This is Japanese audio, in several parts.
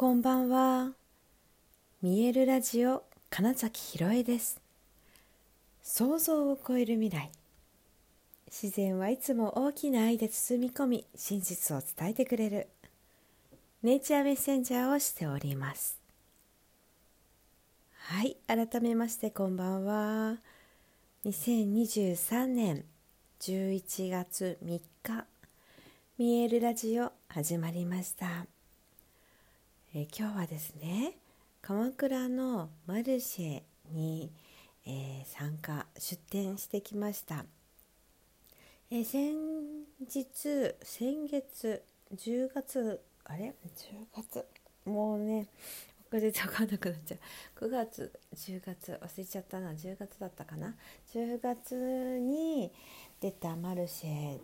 こんばんは。見えるラジオ金崎ひろえです。想像を超える未来。自然はいつも大きな愛で包み込み、真実を伝えてくれる。ネイチャーメッセンジャーをしております。はい、改めましてこんばんは。2023年11月3日、見えるラジオ始まりました。え今日はですね鎌倉のマルシェに、えー、参加出店してきました、えー、先日先月10月あれ？10月？もうね遅れて分かんなくなっちゃう。9月10月忘れちゃったな。10月だったかな。10月に出たマルシェ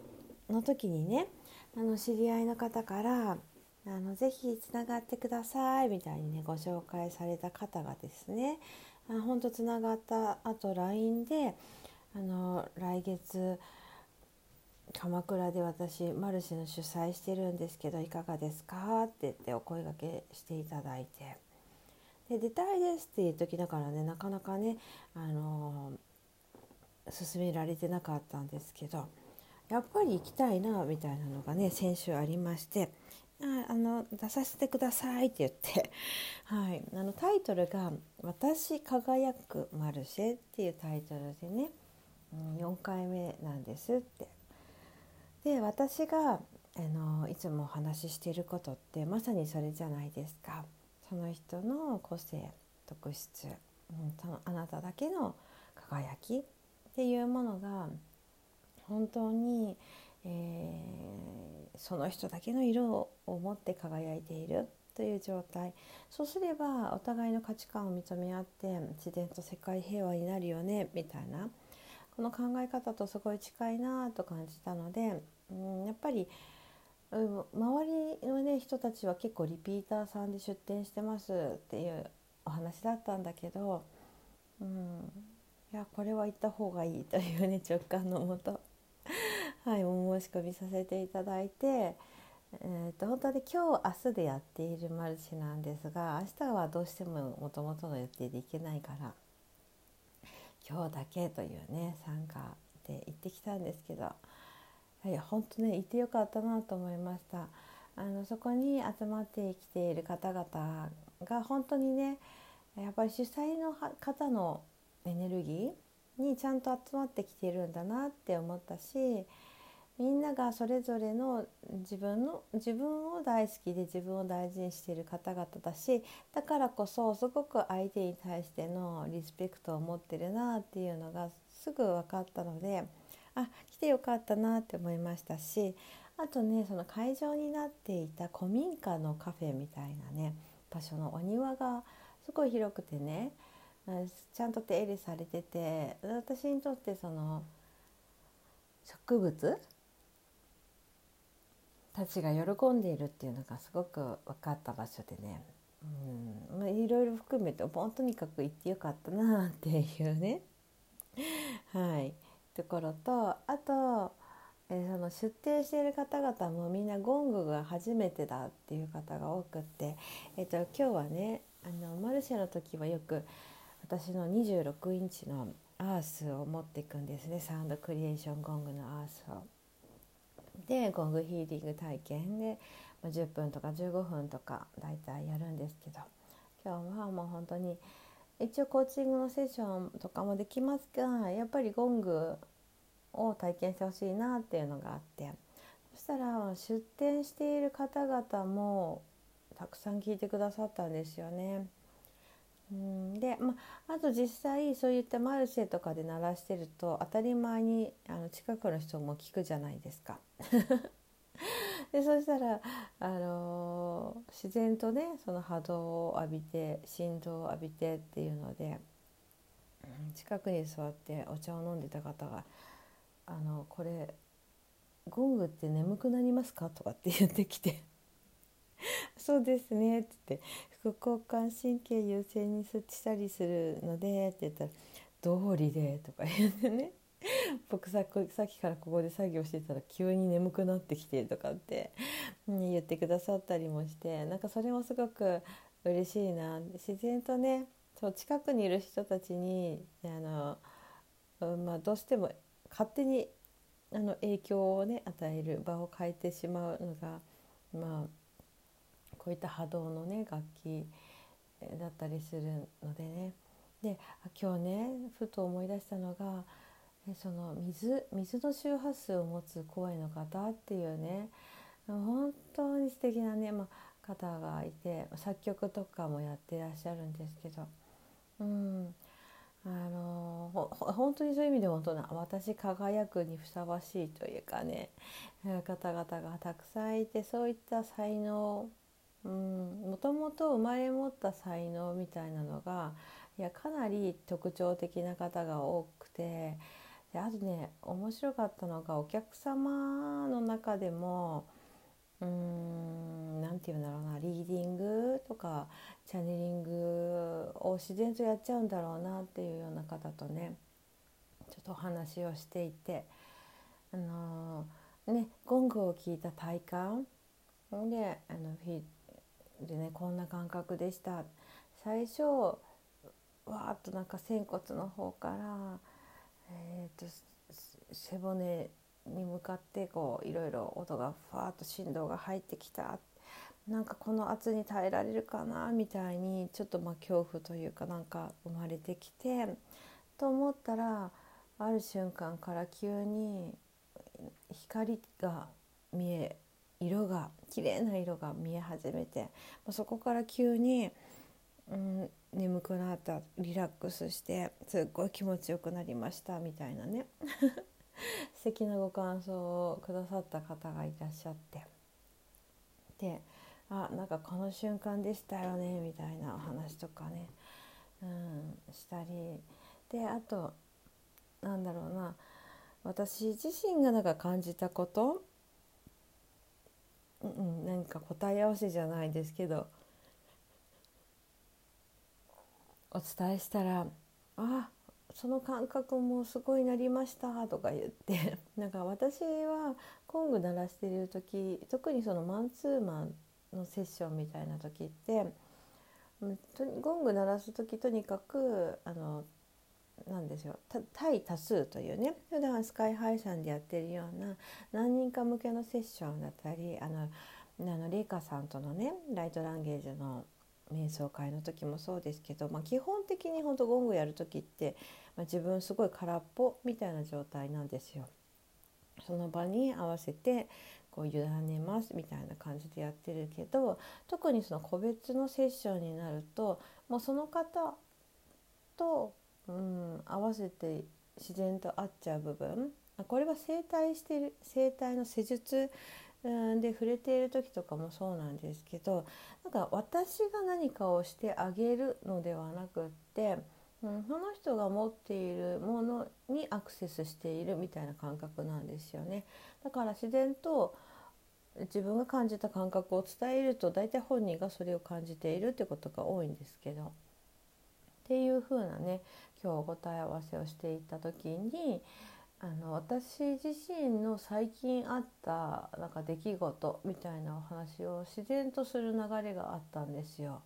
の時にねあの知り合いの方からあのぜひつながってくださいみたいにねご紹介された方がですね。本当つながったあと LINE であの来月鎌倉で私マルシェの主催してるんですけどいかがですかって言ってお声がけしていただいて。で出たいですっていう時だからねなかなかねあの進められてなかったんですけどやっぱり行きたいなみたいなのがね先週ありましてああの出させてくださいって言って、はい、あのタイトルが「私輝くマルシェ」っていうタイトルでね、うん、4回目なんですって。で私があのいつもお話ししていることってまさにそれじゃないですか。その人の個性特質、うん、そのあなただけの輝きっていうものが本当に、えー、その人だけの色を持って輝いているという状態。そうすればお互いの価値観を認め合って自然と世界平和になるよねみたいなこの考え方とすごい近いなと感じたので、うん、やっぱりうん周りの、ね、人たちは結構リピーターさんで出店してますっていうお話だったんだけど、うん、いやこれは行った方がいいというね直感のもとはい、お申し込みさせていただいて、えーと、本当に今日明日でやっているマルチなんですが明日はどうしてももともとの予定で行けないから今日だけというね参加で行ってきたんですけどいや本当ね行ってよかったなと思いました。あのそこに集まってきている方々が本当にねやっぱり主催の方のエネルギーにちゃんと集まってきているんだなって思ったしみんながそれぞれの自分の自分を大好きで自分を大事にしている方々だしだからこそすごく相手に対してのリスペクトを持ってるなっていうのがすぐ分かったのであ来てよかったなって思いましたしあとねその会場になっていた古民家のカフェみたいなね場所のお庭がすごい広くてねちゃんと手入れされてて私にとってその植物たちが喜んでいるっていうのがすごく分かった場所でね、うん。まあ、いろいろ含めてもうとにかく行ってよかったなっていうね。はい。ところとあと、えー、その出店している方々もみんなゴングが初めてだっていう方が多くって、えーと、今日はねあのマルシェの時はよく私の26インチのアースを持っていくんですね。サウンドクリエーションゴングのアースを。でゴングヒーリング体験で10分とか15分とか大体やるんですけど今日はもう本当に一応コーチングのセッションとかもできますがやっぱりゴングを体験してほしいなっていうのがあってそしたら出店している方々もたくさん聞いてくださったんですよね。うんで、まあと実際そういったマルシェとかで鳴らしてると当たり前にあの近くの人も聞くじゃないですか。でそしたら、あのー、自然とねその波動を浴びて振動を浴びてっていうので、近くに座ってお茶を飲んでた方が「あのこれゴングって眠くなりますか?」とかって言ってきて。そうですね」って言って「副交感神経優先に設置したりするので」って言ったら「道理で」とか言ってね。僕さっきからここで作業してたら急に眠くなってきてとかって、ね、言ってくださったりもしてなんかそれもすごく嬉しいな。自然とねそう近くにいる人たちにあの、まあ、どうしても勝手にあの影響をね与える場を変えてしまうのが、まあ、こういった波動のね楽器だったりするのでね。で今日ねふと思い出したのがその水水の周波数を持つ声の方っていうね本当に素敵なね、まあ、方がいて作曲とかもやってらっしゃるんですけど、うん、あの本当にそういう意味で本当な私輝くにふさわしいというかね方々がたくさんいてそういった才能もともと生まれ持った才能みたいなのがいやかなり特徴的な方が多くてであとね面白かったのがお客様の中でもうーん何て言うんだろうなリーディングとかチャネリングを自然とやっちゃうんだろうなっていうような方とねちょっとお話をしていてあのー、ねゴングを聞いた体感であのフィでねこんな感覚でした。最初わーっとなんか仙骨の方から、えーと、背骨に向かってこういろいろ音がファーッと振動が入ってきた。なんかこの圧に耐えられるかな？みたいにちょっとまあ恐怖というかなんか生まれてきてと思ったらある瞬間から急に光が見え色が綺麗な色が見え始めてそこから急に、うん、眠くなったリラックスしてすっごい気持ちよくなりましたみたいなね。素敵なご感想をくださった方がいらっしゃって。であなんかこの瞬間でしたよねみたいなお話とかね、うん、したり。であとなんだろうな私自身がなんか感じたことうん、なんか答え合わせじゃないですけどお伝えしたら「あその感覚もすごいなりました」とか言って なんか私はコング鳴らしてる時特にそのマンツーマンのセッションみたいな時ってゴング鳴らす時とにかくあのなんですよ対多数というね普段スカイハイさんでやってるような何人か向けのセッションだったりあのあのレイカさんとのねライトランゲージの瞑想会の時もそうですけど、まあ、基本的に本当ゴングやる時って、まあ、自分すごい空っぽみたいな状態なんですよ。その場に合わせてこう委ねますみたいな感じでやってるけど特にその個別のセッションになるともうその方とうん、合わせて自然と合っちゃう部分これは整体してる整体の施術で触れている時とかもそうなんですけどなんか私が何かをしてあげるのではなくって、うん、その人が持っているものにアクセスしているみたいな感覚なんですよね。だから自然と自分が感じた感覚を伝えると大体本人がそれを感じているってことが多いんですけどっていう風なね今日答え合わせをしていった時にあの私自身の最近あったなんか出来事みたいなお話を自然とする流れがあったんですよ。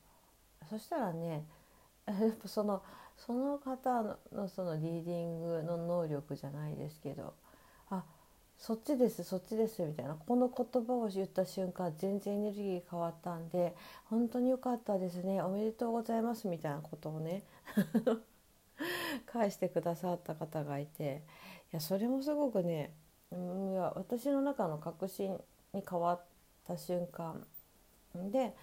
そしたらね やっぱそのその方のそのリーディングの能力じゃないですけどあそっちですそっちですみたいなこの言葉を言った瞬間全然エネルギー変わったんで本当に良かったですねおめでとうございますみたいなことをね 返してくださった方がいて。いやそれもすごくね、うん、いや私の中の確信に変わった瞬間。で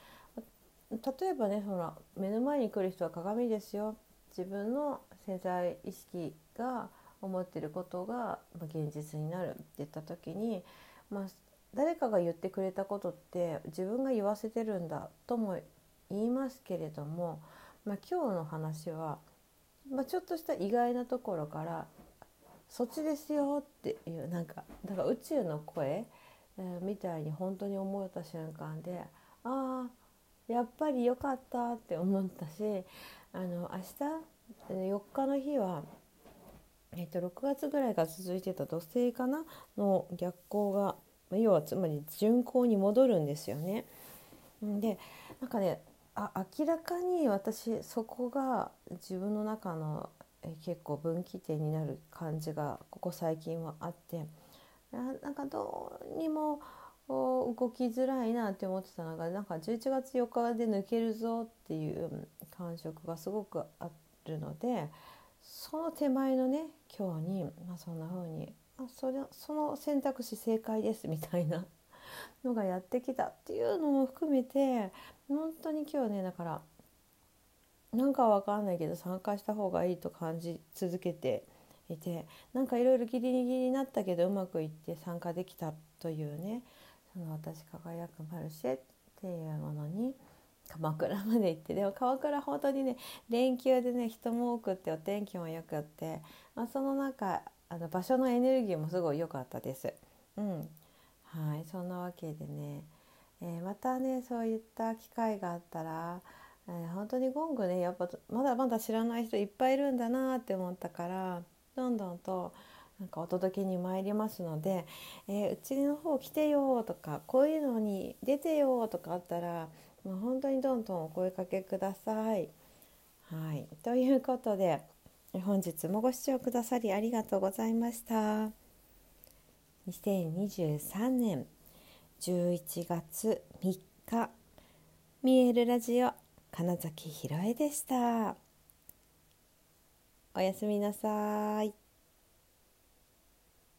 例えばねその目の前に来る人は鏡ですよ。自分の潜在意識が思ってることが現実になるって言った時に、まあ、誰かが言ってくれたことって自分が言わせてるんだとも言いますけれども、まあ、今日の話はまあ、ちょっとした意外なところから「そっちですよ」っていうなんかだから宇宙の声、えー、みたいに本当に思えた瞬間で「ああやっぱりよかった」って思ったしあの明日4日の日はえっと、6月ぐらいから続いてた土星かなの逆行が要はつまり巡行に戻るんですよね。でなんかねあ明らかに私そこが自分の中のえ結構分岐点になる感じがここ最近はあってなんかどうにも動きづらいなって思ってたのがなんか11月4日で抜けるぞっていう感触がすごくあるのでその手前のね今日に、まあ、そんな風にあそれその選択肢正解ですみたいなのがやってきたっていうのも含めて本当に今日ねだからなんかわかんないけど参加した方がいいと感じ続けていてなんかいろいろギリギリになったけどうまくいって参加できたというねその私輝くマルシェっていうものに鎌倉まで行ってでも鎌倉本当にね連休でね人も多くってお天気もよくって、まあ、その中あの場所のエネルギーもすごい良かったです。うん、はいそんなわけでね、えー、またねそういった機会があったら、えー、本当にゴングねやっぱまだまだ知らない人いっぱいいるんだなって思ったからどんどんとなんかお届けに参りますので、えー、うちの方来てよとかこういうのに出てよとかあったらもう本当にどんどんお声かけください。はい、ということで本日もご視聴くださりありがとうございました。2023年11月3日見えるラジオ金崎ひろえでした。おやすみなさい。